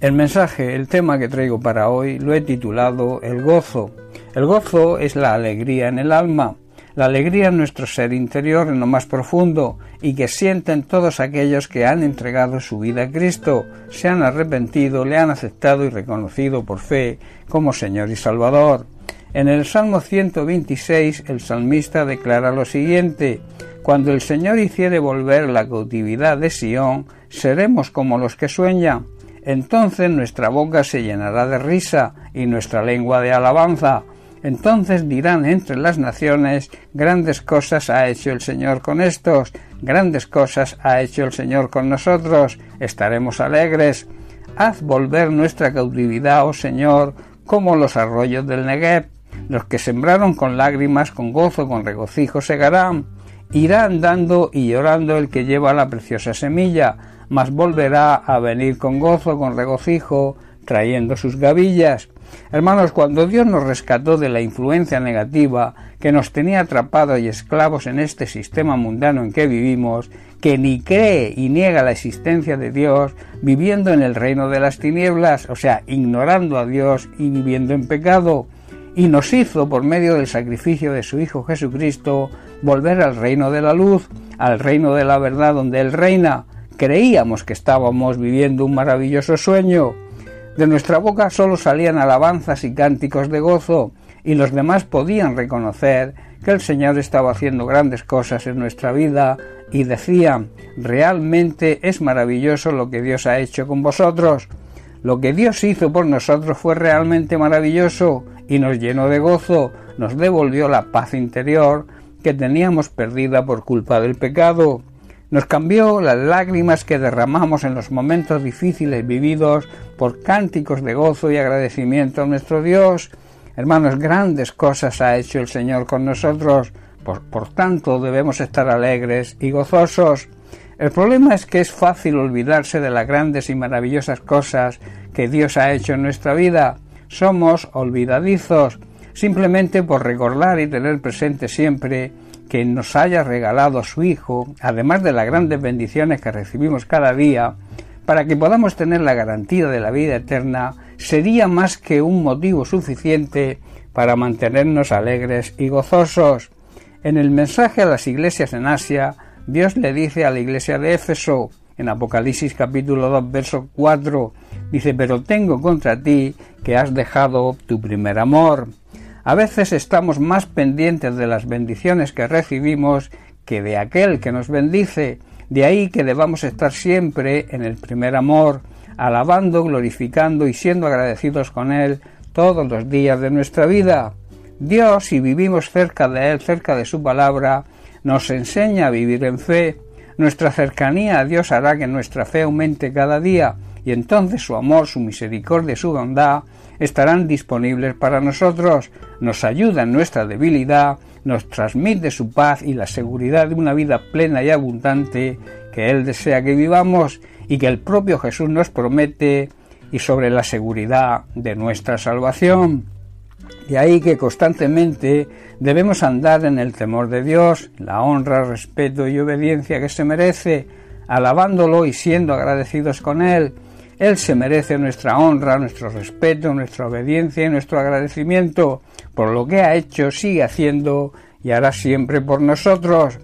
El mensaje, el tema que traigo para hoy, lo he titulado El gozo. El gozo es la alegría en el alma, la alegría en nuestro ser interior en lo más profundo y que sienten todos aquellos que han entregado su vida a Cristo, se han arrepentido, le han aceptado y reconocido por fe como Señor y Salvador. En el Salmo 126 el salmista declara lo siguiente Cuando el Señor hiciere volver la cautividad de Sión, seremos como los que sueñan entonces nuestra boca se llenará de risa y nuestra lengua de alabanza. Entonces dirán entre las naciones, grandes cosas ha hecho el Señor con estos, grandes cosas ha hecho el Señor con nosotros, estaremos alegres. Haz volver nuestra cautividad, oh Señor, como los arroyos del Negev. Los que sembraron con lágrimas, con gozo, con regocijo segarán. Irá andando y llorando el que lleva la preciosa semilla mas volverá a venir con gozo, con regocijo, trayendo sus gavillas. Hermanos, cuando Dios nos rescató de la influencia negativa que nos tenía atrapados y esclavos en este sistema mundano en que vivimos, que ni cree y niega la existencia de Dios, viviendo en el reino de las tinieblas, o sea, ignorando a Dios y viviendo en pecado, y nos hizo, por medio del sacrificio de su Hijo Jesucristo, volver al reino de la luz, al reino de la verdad donde Él reina, Creíamos que estábamos viviendo un maravilloso sueño. De nuestra boca solo salían alabanzas y cánticos de gozo, y los demás podían reconocer que el Señor estaba haciendo grandes cosas en nuestra vida y decían, realmente es maravilloso lo que Dios ha hecho con vosotros. Lo que Dios hizo por nosotros fue realmente maravilloso y nos llenó de gozo, nos devolvió la paz interior que teníamos perdida por culpa del pecado. Nos cambió las lágrimas que derramamos en los momentos difíciles vividos por cánticos de gozo y agradecimiento a nuestro Dios. Hermanos, grandes cosas ha hecho el Señor con nosotros, por, por tanto debemos estar alegres y gozosos. El problema es que es fácil olvidarse de las grandes y maravillosas cosas que Dios ha hecho en nuestra vida. Somos olvidadizos, simplemente por recordar y tener presente siempre que nos haya regalado su Hijo, además de las grandes bendiciones que recibimos cada día, para que podamos tener la garantía de la vida eterna, sería más que un motivo suficiente para mantenernos alegres y gozosos. En el mensaje a las iglesias en Asia, Dios le dice a la iglesia de Éfeso, en Apocalipsis capítulo 2, verso 4, dice, pero tengo contra ti que has dejado tu primer amor. A veces estamos más pendientes de las bendiciones que recibimos que de aquel que nos bendice. De ahí que debamos estar siempre en el primer amor, alabando, glorificando y siendo agradecidos con Él todos los días de nuestra vida. Dios, si vivimos cerca de Él, cerca de su palabra, nos enseña a vivir en fe. Nuestra cercanía a Dios hará que nuestra fe aumente cada día y entonces su amor, su misericordia su bondad estarán disponibles para nosotros, nos ayuda en nuestra debilidad, nos transmite su paz y la seguridad de una vida plena y abundante que Él desea que vivamos y que el propio Jesús nos promete y sobre la seguridad de nuestra salvación. De ahí que constantemente debemos andar en el temor de Dios, la honra, respeto y obediencia que se merece, alabándolo y siendo agradecidos con Él, él se merece nuestra honra, nuestro respeto, nuestra obediencia y nuestro agradecimiento por lo que ha hecho, sigue haciendo y hará siempre por nosotros.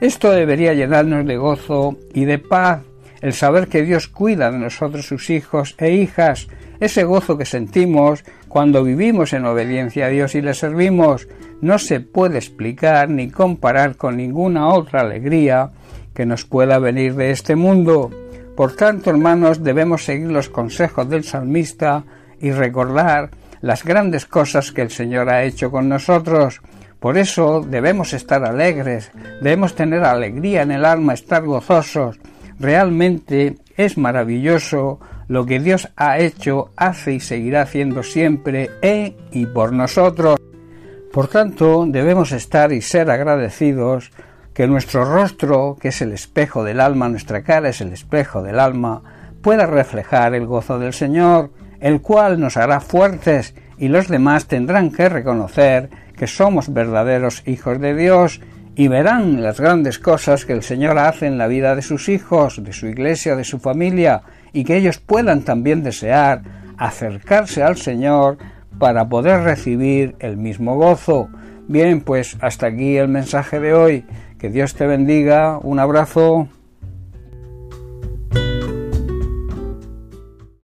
Esto debería llenarnos de gozo y de paz, el saber que Dios cuida de nosotros sus hijos e hijas, ese gozo que sentimos cuando vivimos en obediencia a Dios y le servimos, no se puede explicar ni comparar con ninguna otra alegría que nos pueda venir de este mundo. Por tanto, hermanos, debemos seguir los consejos del salmista y recordar las grandes cosas que el Señor ha hecho con nosotros. Por eso debemos estar alegres, debemos tener alegría en el alma, estar gozosos. Realmente es maravilloso lo que Dios ha hecho, hace y seguirá haciendo siempre en y por nosotros. Por tanto, debemos estar y ser agradecidos que nuestro rostro, que es el espejo del alma, nuestra cara es el espejo del alma, pueda reflejar el gozo del Señor, el cual nos hará fuertes y los demás tendrán que reconocer que somos verdaderos hijos de Dios y verán las grandes cosas que el Señor hace en la vida de sus hijos, de su iglesia, de su familia, y que ellos puedan también desear acercarse al Señor para poder recibir el mismo gozo. Bien, pues hasta aquí el mensaje de hoy. Que Dios te bendiga. Un abrazo.